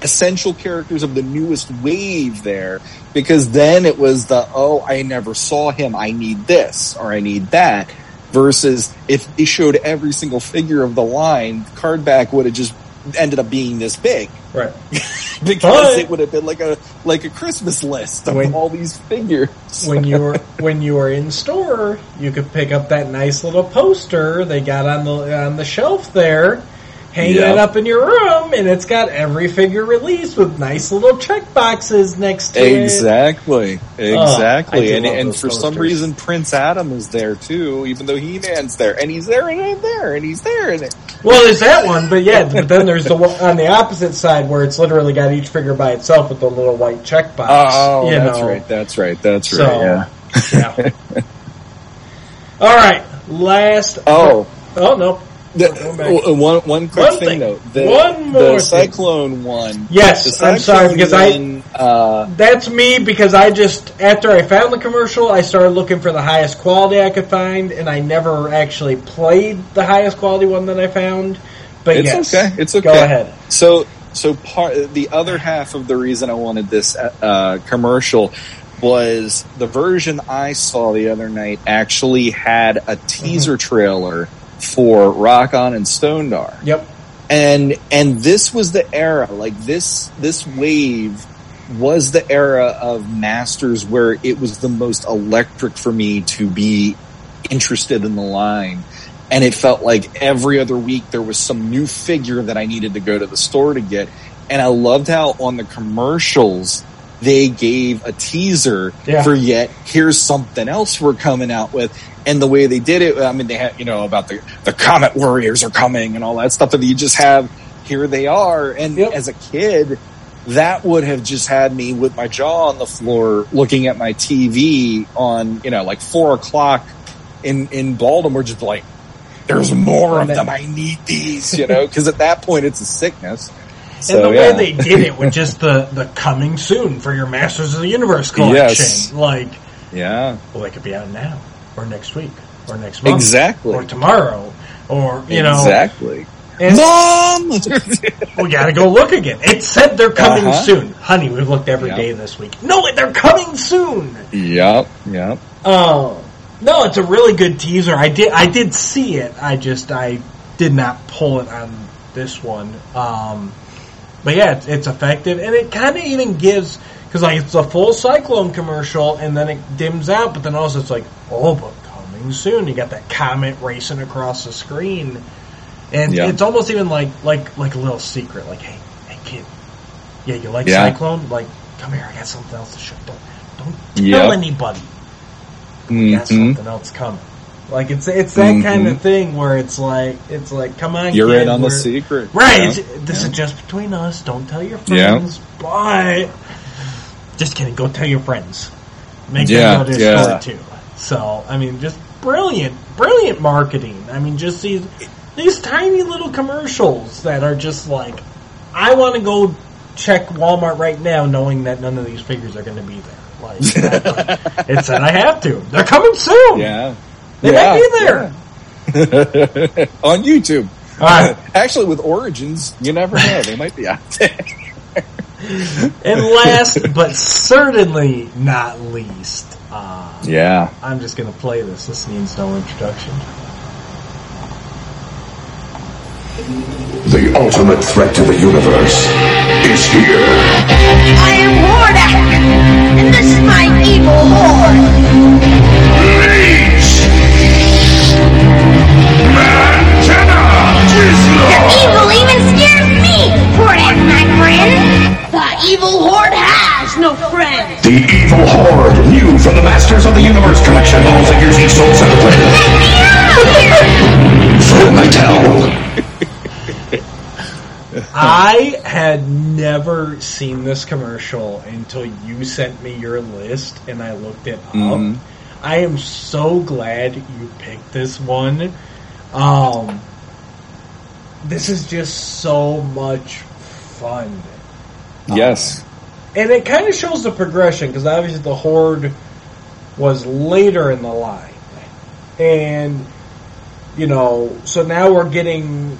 essential characters of the newest wave there because then it was the oh I never saw him I need this or I need that versus if they showed every single figure of the line card back would have just ended up being this big Right. because But- it would have been like a like a Christmas list of When- all these figures. when you were when you were in store, you could pick up that nice little poster they got on the on the shelf there, hang Yep. up in your room, and it's got every figure released with nice little check boxes next to it. exactly, exactly, do and and for some reason Prince Adam is there too, even though He Man's there, and he's there and I'm there, and he's there, and it, Well, there's that one, but yeah, but then there's the one on the opposite side where it's literally got each figure by itself with the little white check box. oh, that's know. right, that's right, that's So, right, yeah. yeah. All right, last. Oh, oh no. The, Go back. w- one one quick One thing, thing. though. The, One more the thing. Cyclone one. Yes, the I'm sorry, Cyclone because I- uh, That's me because I just after I found the commercial, I started looking for the highest quality I could find, and I never actually played the highest quality one that I found. But It's yes, okay. It's okay. Go ahead. So, so part the other half of the reason I wanted this uh, commercial was the version I saw the other night actually had a teaser Mm-hmm. trailer for Rokkon and Stonedar. Yep. And and this was the era, like this this wave was the era of masters where it was the most electric for me to be interested in the line. And it felt like every other week there was some new figure that I needed to go to the store to get. And I loved how on the commercials they gave a teaser Yeah. for yet here's something else we're coming out with. And the way they did it, I mean, they had, you know, about the, the Comet Warriors are coming and all that stuff. And you just have, here they are. And Yep. as a kid, that would have just had me with my jaw on the floor looking at my TV on, you know, like four o'clock in, in Baltimore, just like, there's more of them. I need these, you know, cause at that point it's a sickness. So, and the yeah. way they did it with just the, the coming soon for your Masters of the Universe collection. Yes. Like, yeah, well, it could be out now, or next week, or next month, exactly. or tomorrow, or, you know. exactly. And Mom! we gotta go look again. It said they're coming Uh-huh. soon. Honey, we've looked every Yeah. day this week. No, they're coming soon! yep, yep. Oh no, it's a really good teaser. I did I did see it. I just I did not pull it on this one. Um, but yeah, it's, it's effective, and it kind of even gives because like it's a full Cyclone commercial, and then it dims out, but then also it's like oh, but coming soon. You got that comet racing across the screen, and Yeah. it's almost even like like like a little secret. Like hey, hey kid, yeah, you like Yeah. Cyclone? Like come here, I got something else to show. Don't don't tell Yep. anybody we got Mhm. something else coming. Like it's it's that Mhm. kind of thing where it's like it's like come on, You're kid, in on the secret. right? Yeah. This Yeah. is just between us. Don't tell your Yeah. friends. But just kidding. Go tell your friends. Make Yeah, them know this yeah. story too. So I mean, just brilliant, brilliant marketing. I mean, just these these tiny little commercials that are just like, I want to go check Walmart right now, knowing that none of these figures are going to be there. Like, it said I have to. They're coming soon. Yeah. They yeah, might be there. yeah. on YouTube. All right. Actually, with Origins, you never know. They might be out there. And last but certainly not least, uh, Yeah. I'm just going to play this. This needs no introduction. The ultimate threat to the universe is here. I am Hordak, and this is my evil horde. Evil even scares me, Hordak, my friend. The evil horde has no friends. The Evil Horde, new from the Masters of the Universe collection. All figures each sold separately. Let me out of here! From Mattel. I had never seen this commercial until you sent me your list and I looked it up. Mhm. I am so glad you picked this one. Um, this is just so much fun. Yes. And it kind of shows the progression because obviously the Horde was later in the line. And, you know, so now we're getting.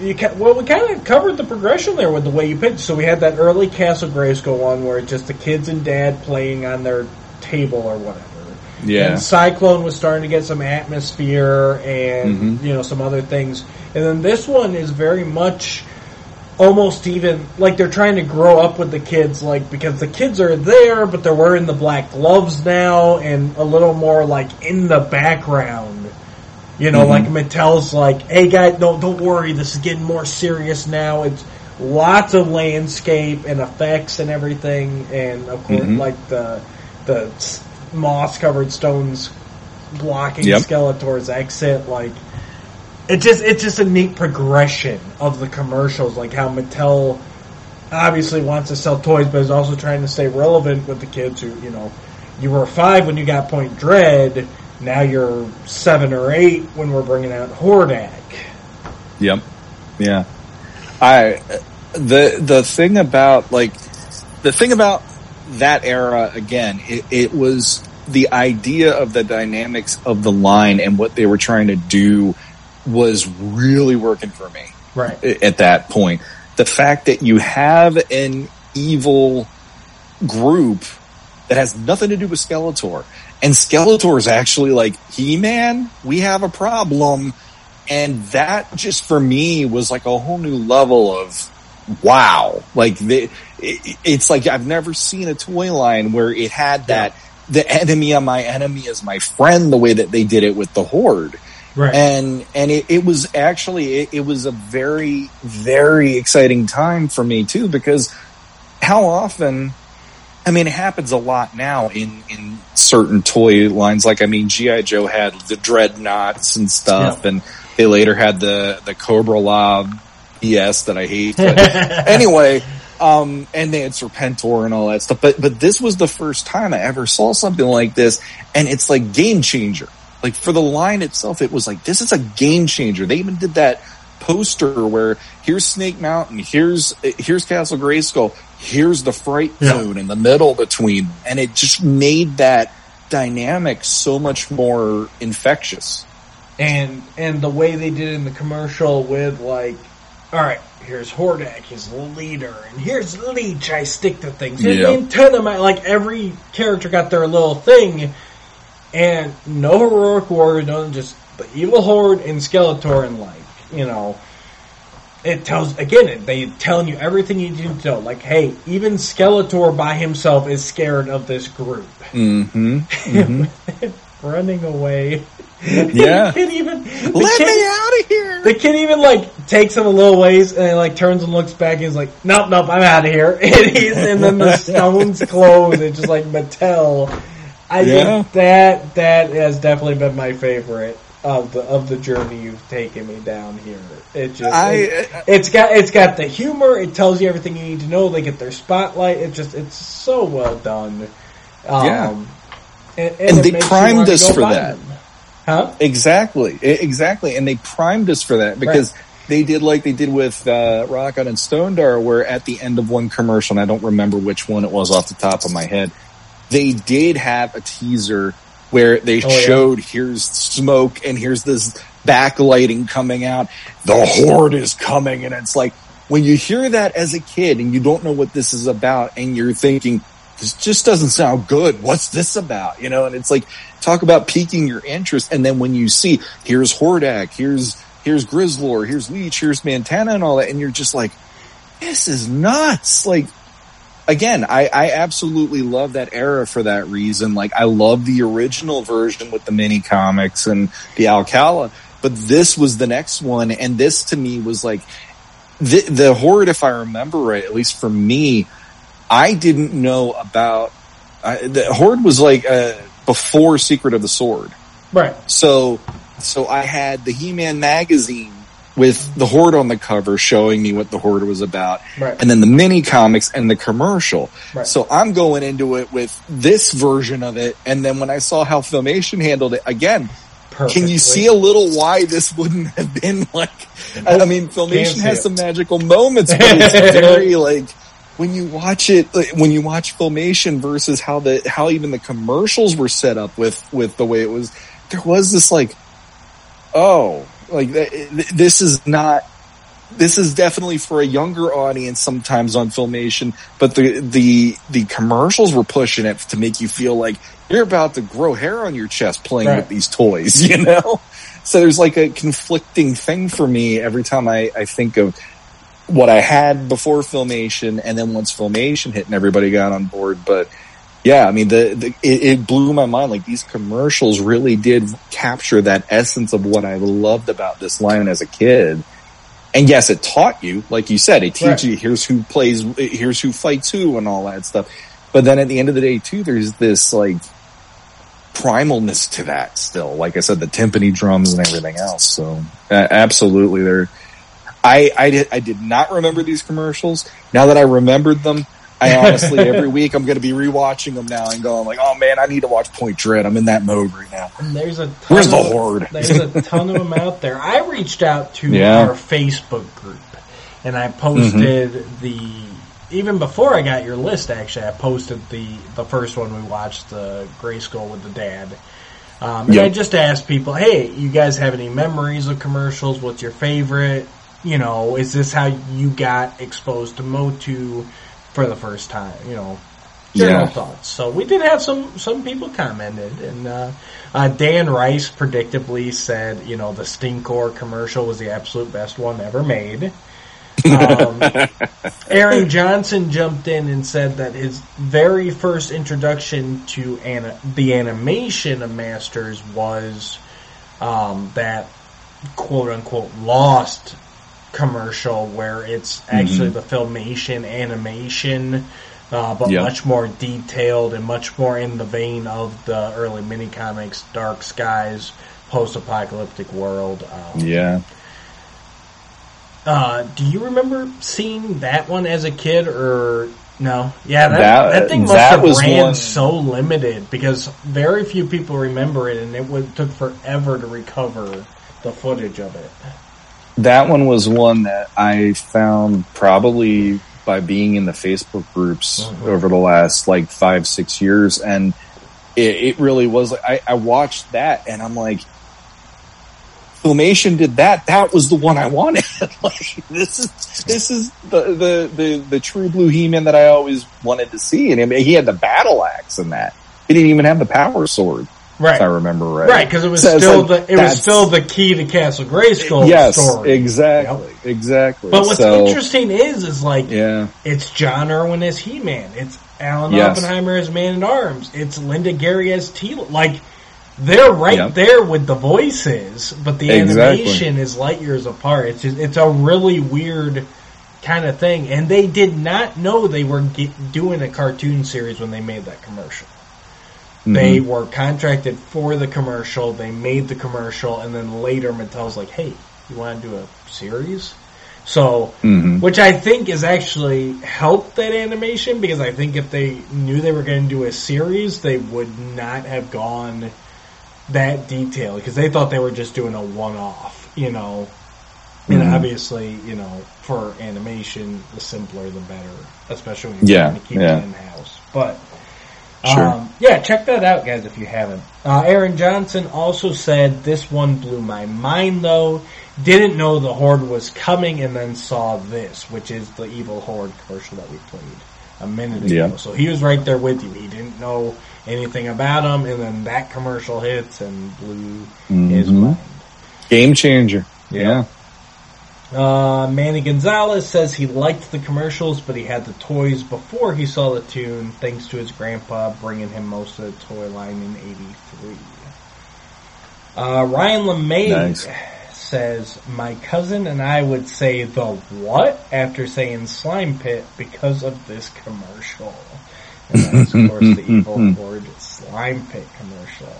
You ca well, we kind of covered the progression there with the way you pitched. So we had that early Castle Grayskull one where it's just the kids and dad playing on their table or whatever. Yeah. And Cyclone was starting to get some atmosphere and Mhm. you know some other things. And then this one is very much almost even like they're trying to grow up with the kids like because the kids are there but they're wearing the black gloves now and a little more like in the background. You know, Mhm. like Mattel's like, "Hey guys, don't don't worry, this is getting more serious now. It's lots of landscape and effects and everything and of course Mhm. like the the moss covered stones blocking Yep. Skeletor's exit. Like it just it's just a neat progression of the commercials, like how Mattel obviously wants to sell toys, but is also trying to stay relevant with the kids who you know you were five when you got Point Dread. Now you're seven or eight when we're bringing out Hordak. Yep. Yeah. I the the thing about like the thing about that era again, it, it was the idea of the dynamics of the line and what they were trying to do was really working for me Right. at that point. The fact that you have an evil group that has nothing to do with Skeletor. And Skeletor is actually like, He-Man, we have a problem. and that just for me was like a whole new level of wow. Like the, it, it's like I've never seen a toy line where it had that the enemy of my enemy is my friend the way that they did it with the horde. Right. And and it, it was actually it, it was a very very exciting time for me too because how often I mean, it happens a lot now in, in certain toy lines. Like, I mean, G.I. Joe had the Dreadnoks and stuff, Yeah. and they later had the, the Cobra-La BS that I hate. But anyway, um, and they had Serpentor and all that stuff. But, but this was the first time I ever saw something like this, and it's like game changer. Like, for the line itself, it was like, this is a game changer. They even did that poster where here's Snake Mountain, here's, here's Castle Grayskull, here's the Fright Yeah. Zone in the middle between, and it just made that dynamic so much more infectious. and and the way they did it in the commercial with like, all right, here's Hordak, his leader, and here's Leech. I stick to things. Here's Yeah. the antenna man. Like every character got their little thing, and no heroic warrior, no, just the evil horde and Skeletor, and like you know. It tells again. They telling you everything you need to know. Like, hey, even Skeletor by himself is scared of this group, Mm-hmm. running away. Yeah. the kid even the Let kid- me out of here! the kid even like takes him a little ways and then, like turns and looks back and he's like, "Nope, nope, I'm out of here." And he's and then the stones close. It's just like Mattel. I Yeah. think that that has definitely been my favorite of the of the journey you've taken me down here. It just I- it, it's got it's got the humor. It tells you everything you need to know. They get their spotlight. It just it's so well done. Um, Yeah. and, And it they primed us for that. them. Huh? Exactly, exactly, and they primed us for that because they did like they did with uh, Rokkon and Stonedar, where at the end of one commercial, and I don't remember which one it was off the top of my head, they did have a teaser where they Oh, yeah. showed here's smoke and here's this backlighting coming out, the horde is coming, and it's like when you hear that as a kid and you don't know what this is about, and you're thinking. This just doesn't sound good. What's this about? You know, and it's like, talk about piquing your interest. And then when you see, here's Hordak, here's, here's Grizzlor, here's Leech, here's Mantenna and all that. And you're just like, this is nuts. Like, again, I, I absolutely love that era for that reason. Like, I love the original version with the mini comics and the Alcala, but this was the next one. And this to me was like, the, the Horde, if I remember right, at least for me, I didn't know about, I, the Horde was like, uh, before Secret of the Sword. Right. So, so I had the He-Man magazine with the Horde on the cover showing me what the Horde was about. Right. And then the mini comics and the commercial. Right. So I'm going into it with this version of it. And then when I saw how Filmation handled it, again, can you see a little why this wouldn't have been like, I mean, Filmation has some magical moments, but it's very like, when you watch it, when you watch Filmation versus how the, how even the commercials were set up with, with the way it was, there was this like, oh, like th- th- this is not, this is definitely for a younger audience sometimes on Filmation, but the, the, the commercials were pushing it to make you feel like you're about to grow hair on your chest playing Right. with these toys, you know? So there's like a conflicting thing for me every time I, I think of what I had before Filmation and then once Filmation hit and everybody got on board. But yeah, I mean, the, the it, it blew my mind. Like these commercials really did capture that essence of what I loved about this line as a kid. And yes, it taught you, like you said, it teaches Right. you here's who plays, here's who fights who and all that stuff. But then at the end of the day too, there's this like primalness to that still. Like I said, the timpani drums and everything else. So uh, absolutely there. I, I did, I did not remember these commercials. Now that I remembered them, I honestly, every week I'm going to be rewatching them now and going like, oh man, I need to watch Point Dread. I'm in that mode right now. And there's a ton Where's the of- horde? There's a ton of them out there. I reached out to Yeah. our Facebook group and I posted Mm-hmm. the even before I got your list. Actually, I posted the the first one we watched, the Gray Skull with the dad. Um, and Yep. I just asked people, "Hey, you guys have any memories of commercials? What's your favorite? You know, is this how you got exposed to Motu for the first time? You know, general Yeah. thoughts. So we did have some some people commented, and uh, uh, Dan Rice predictably said, you know, the Stinkor commercial was the absolute best one ever made. Um, Aaron Johnson jumped in and said that his very first introduction to ana- the animation of Masters was um, that quote unquote lost commercial where it's actually the filmation animation, uh, but Yep. much more detailed and much more in the vein of the early mini comics, Dark Skies, post apocalyptic world. Um, Yeah. uh, do you remember seeing that one as a kid or no? Yeah, that, That- that, thing must that have was ran one- so limited because very few people remember it and it would, took forever to recover the footage of it. That one was one that I found probably by being in the Facebook groups Mhm. over the last like five, six years. And it, it really was like, I, I watched that and I'm like, Filmation did that. That was the one I wanted. like this is, this is the, the, the, the true blue He-Man that I always wanted to see. And I mean, he had the battle axe in that. He didn't even have the power sword, Right. if I remember right. Right, because it was So still like, the it was still the key to Castle Grayskull yes, story. exactly, exactly. But what's So, interesting is, is like Yeah. it's John Erwin as He Man, it's Alan Yes. Oppenheimer as Man at Arms, it's Linda Gary as T. Like they're right Yep. there with the voices, but the Exactly. animation is light years apart. It's just, it's a really weird kind of thing, and they did not know they were get, doing a cartoon series when they made that commercial. They Mm-hmm. were contracted for the commercial. They made the commercial, and then later Mattel's like, "Hey, you want to do a series?" So, Mhm. which I think is actually helped that animation because I think if they knew they were going to do a series, they would not have gone that detailed because they thought they were just doing a one-off, you know. And Mhm. obviously, you know, for animation, the simpler the better, especially when you're Yeah, trying to keep yeah. it in house. But Sure. um, yeah, check that out, guys, if you haven't. Uh, Aaron Johnson also said this one blew my mind, though. Didn't know the Horde was coming, and then saw this, which is the Evil Horde commercial that we played a minute ago. Yeah. So he was right there with you. He didn't know anything about him, and then that commercial hits and blew his Mhm. mind. Game changer. Yeah. Uh, Manny Gonzalez says he liked the commercials, but he had the toys before he saw the tune, thanks to his grandpa bringing him most of the toy line in '83. Uh, Ryan LeMay Nice. says, "My cousin and I would say the what after saying slime pit because of this commercial." And that's of course the Evil Horde slime pit commercial.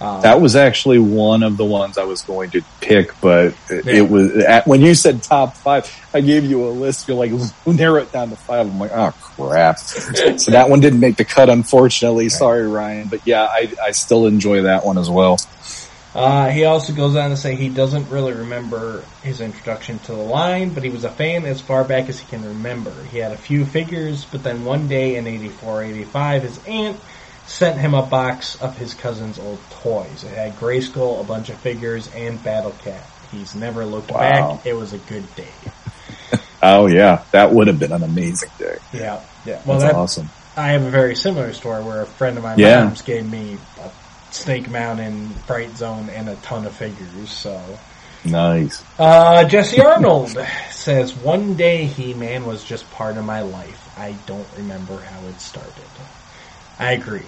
Um, That was actually one of the ones I was going to pick, but it, Yeah. it was at, when you said top five, I gave you a list. You're like, narrow it down to five. I'm like, oh crap. so that one didn't make the cut, unfortunately. Sorry, Ryan. But yeah, I, I still enjoy that one as well. Uh, he also goes on to say he doesn't really remember his introduction to the line, but he was a fan as far back as he can remember. He had a few figures, but then one day in 84, 85, his aunt sent him a box of his cousin's old toys. It had Grayskull, a bunch of figures, and Battle Cat. He's never looked Wow. back. It was a good day. Oh yeah, that would have been an amazing day. Yeah, yeah. Well, That's that, awesome. I have a very similar story where a friend of my Yeah. mom's gave me a Snake Mountain, Fright Zone, and a ton of figures, so... Nice. Uh, Jesse Arnold says, one day He-Man was just part of my life. I don't remember how it started. I agree.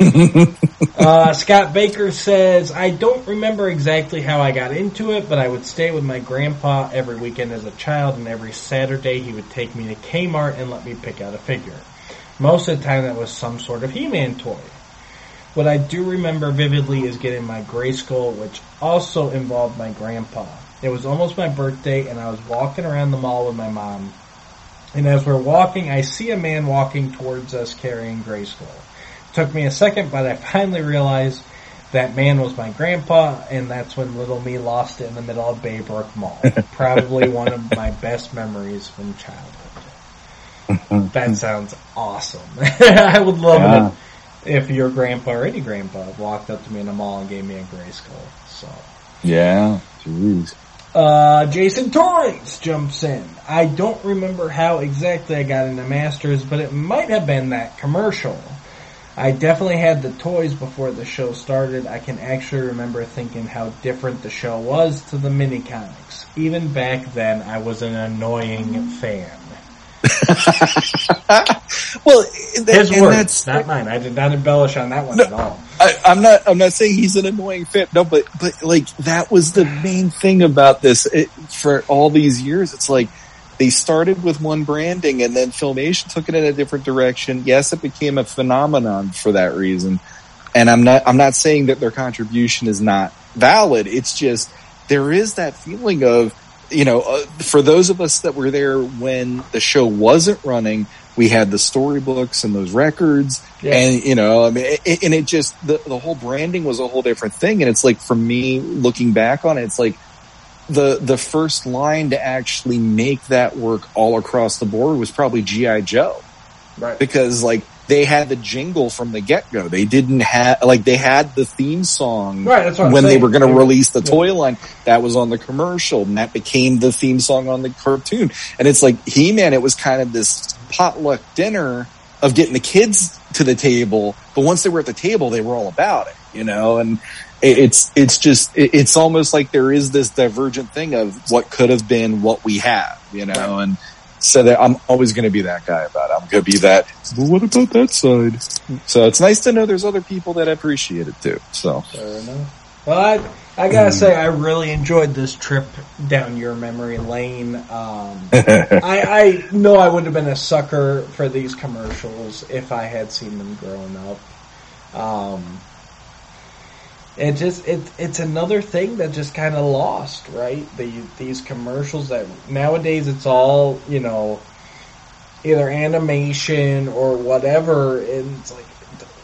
uh, Scott Baker says, I don't remember exactly how I got into it, but I would stay with my grandpa every weekend as a child, and every Saturday he would take me to Kmart and let me pick out a figure. Most of the time that was some sort of He-Man toy. What I do remember vividly is getting my Grayskull, which also involved my grandpa. It was almost my birthday, and I was walking around the mall with my mom. And as we're walking, I see a man walking towards us carrying Grayskull. Took me a second, but I finally realized that man was my grandpa, and that's when little me lost it in the middle of Baybrook Mall. Probably one of my best memories from childhood. that sounds awesome. I would love Yeah. it if your grandpa or any grandpa walked up to me in the mall and gave me a Grayskull. So, Yeah. Jeez. Uh, Jason Torrance jumps in. I don't remember how exactly I got into Masters, but it might have been that commercial. I definitely had the toys before the show started. I can actually remember thinking how different the show was to the mini comics. Even back then, I was an annoying fan. well, that, His and words, that's not mine. I did not embellish on that one No. at all. I, I'm not. I'm not saying he's an annoying fan. No, but but like that was the main thing about this it, for all these years. It's like they started with one branding, and then Filmation took it in a different direction. Yes, it became a phenomenon for that reason. And I'm not. I'm not saying that their contribution is not valid. It's just there is that feeling of you know, uh, for those of us that were there when the show wasn't running, we had the storybooks and those records, Yeah. and you know, I mean, it, and it just the the whole branding was a whole different thing. And it's like for me, looking back on it, it's like the the first line to actually make that work all across the board was probably GI Joe Right. because like they had the jingle from the get go. They didn't have like they had the theme song Right, when they were going to release the yeah. toy line. That was on the commercial, and that became the theme song on the cartoon. And it's like He Man. It was kind of this potluck dinner of getting the kids to the table, but once they were at the table, they were all about it, you know. And it's it's just it's almost like there is this divergent thing of what could have been what we have, you know, and. So that I'm always going to be that guy about it. I'm going to be that. Well, what about that side? So it's nice to know there's other people that appreciate it too. So Fair enough. Well, I, I gotta say, I really enjoyed this trip down your memory lane. Um, I, I know I would have been a sucker for these commercials if I had seen them growing up. Um, it just it it's another thing that just kind of lost, right? The, these commercials that nowadays it's all you know, either animation or whatever, and it's like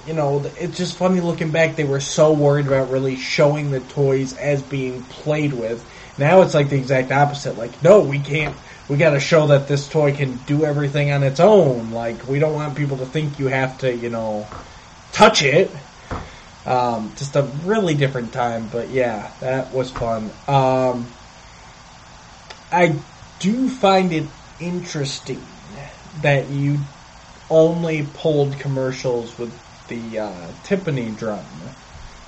you know, it's just funny looking back. They were so worried about really showing the toys as being played with. Now it's like the exact opposite. Like, no, we can't. We got to show that this toy can do everything on its own. Like, we don't want people to think you have to, you know, touch it. Um, just a really different time, but yeah, that was fun. Um, I do find it interesting that you only pulled commercials with the uh, timpani drum,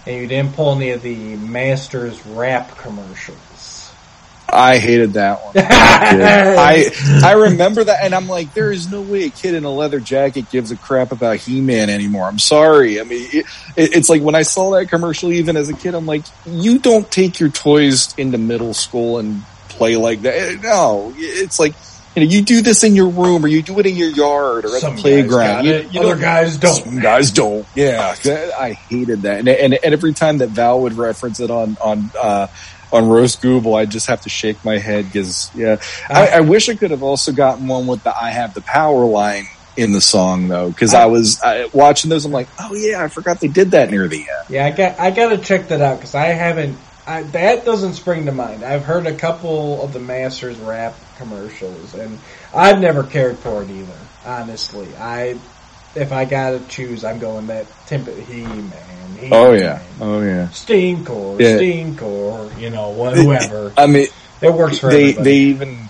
and you didn't pull any of the Masters rap commercials. I hated that one. I I remember that, and I'm like, there is no way a kid in a leather jacket gives a crap about He-Man anymore. I'm sorry. I mean, it, it, it's like when I saw that commercial, even as a kid, I'm like, you don't take your toys into middle school and play like that. No, it's like. You know, you do this in your room, or you do it in your yard, or at the playground. You- you other don't- guys don't. Some guys don't. Yeah, I hated that. And, and, and every time that Val would reference it on on uh, on roast Google, I just have to shake my head because yeah, I, I wish I could have also gotten one with the "I have the power" line in the song though, because I was I, watching those. I'm like, oh yeah, I forgot they did that near the end. Yeah, I got I gotta check that out because I haven't. I, that doesn't spring to mind. I've heard a couple of the Masters rap commercials, and I've never cared for it either. Honestly, I if I gotta choose, I'm going that timpani He Man. Oh yeah, oh yeah. Stinkor, Yeah. Stinkor, you know, wh- whoever. I mean, It works for they everybody. they even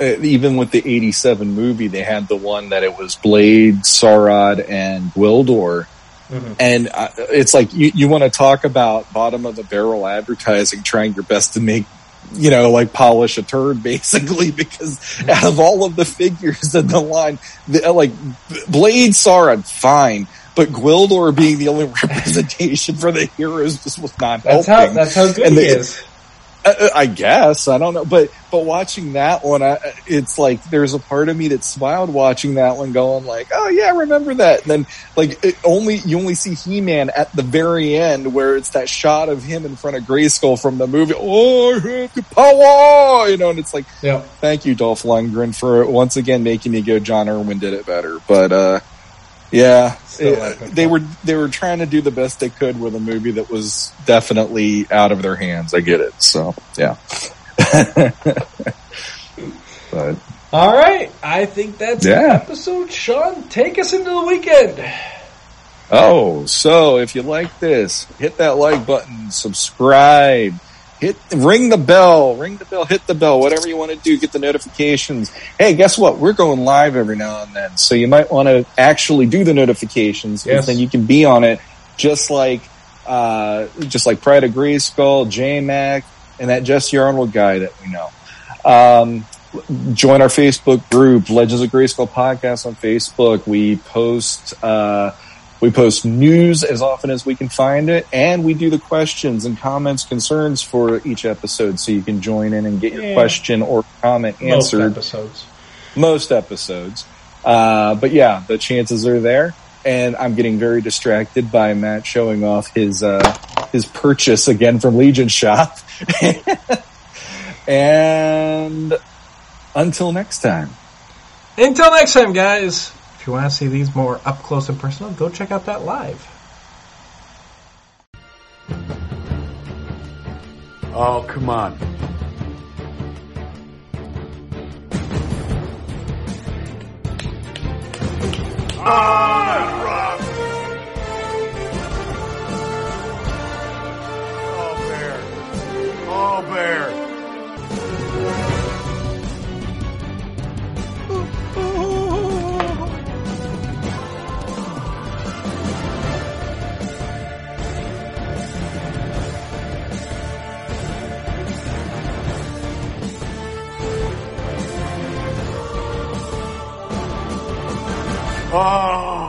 uh, even with the 87 movie they had the one that it was blade Saurod and gwildor Mhm. and uh, it's like you, you want to talk about bottom of the barrel advertising trying your best to make you know like polish a turd basically because out of all of the figures in the line the, uh, like blade Saurod fine but Gwildor being the only representation for the heroes just was not that's how helping. that's how good And he they- is. Uh, I guess I don't know, but but watching that one, I, it's like there's a part of me that smiled watching that one, going like, "Oh yeah, I remember that." And then like it only you only see He Man at the very end, where it's that shot of him in front of Grayskull from the movie. Oh, I have the power, you know, and it's like, Yeah. thank you, Dolph Lundgren, for once again making me go. John Erwin did it better, but uh, yeah, uh, they were they were trying to do the best they could with a movie that was definitely out of their hands. I get it. So yeah. but All right, I think that's Yeah. the episode. Sean, take us into the weekend. oh, so if you like this, hit that like button, subscribe, hit ring the bell, ring the bell, hit the bell, whatever you want to do, get the notifications. Hey, guess what? We're going live every now and then, so you might want to actually do the notifications, Yes. then you can be on it, just like uh, just like Pride of Grayskull, J Mac, and that Jesse Arnold guy that we know. Um, join our Facebook group, Legends of Grayskull Podcast on Facebook. We post uh, we post news as often as we can find it, and we do the questions and comments, concerns for each episode, so you can join in and get your Yeah. question or comment Most answered episodes. most episodes. Uh, but yeah, the chances are there. And I'm getting very distracted by Matt showing off his uh, his purchase again from Legion Shop. and until next time. Until next time, guys. If you want to see these more up close and personal, go check out that live. Oh, come on. Oh, bear. Oh, bear. Oh.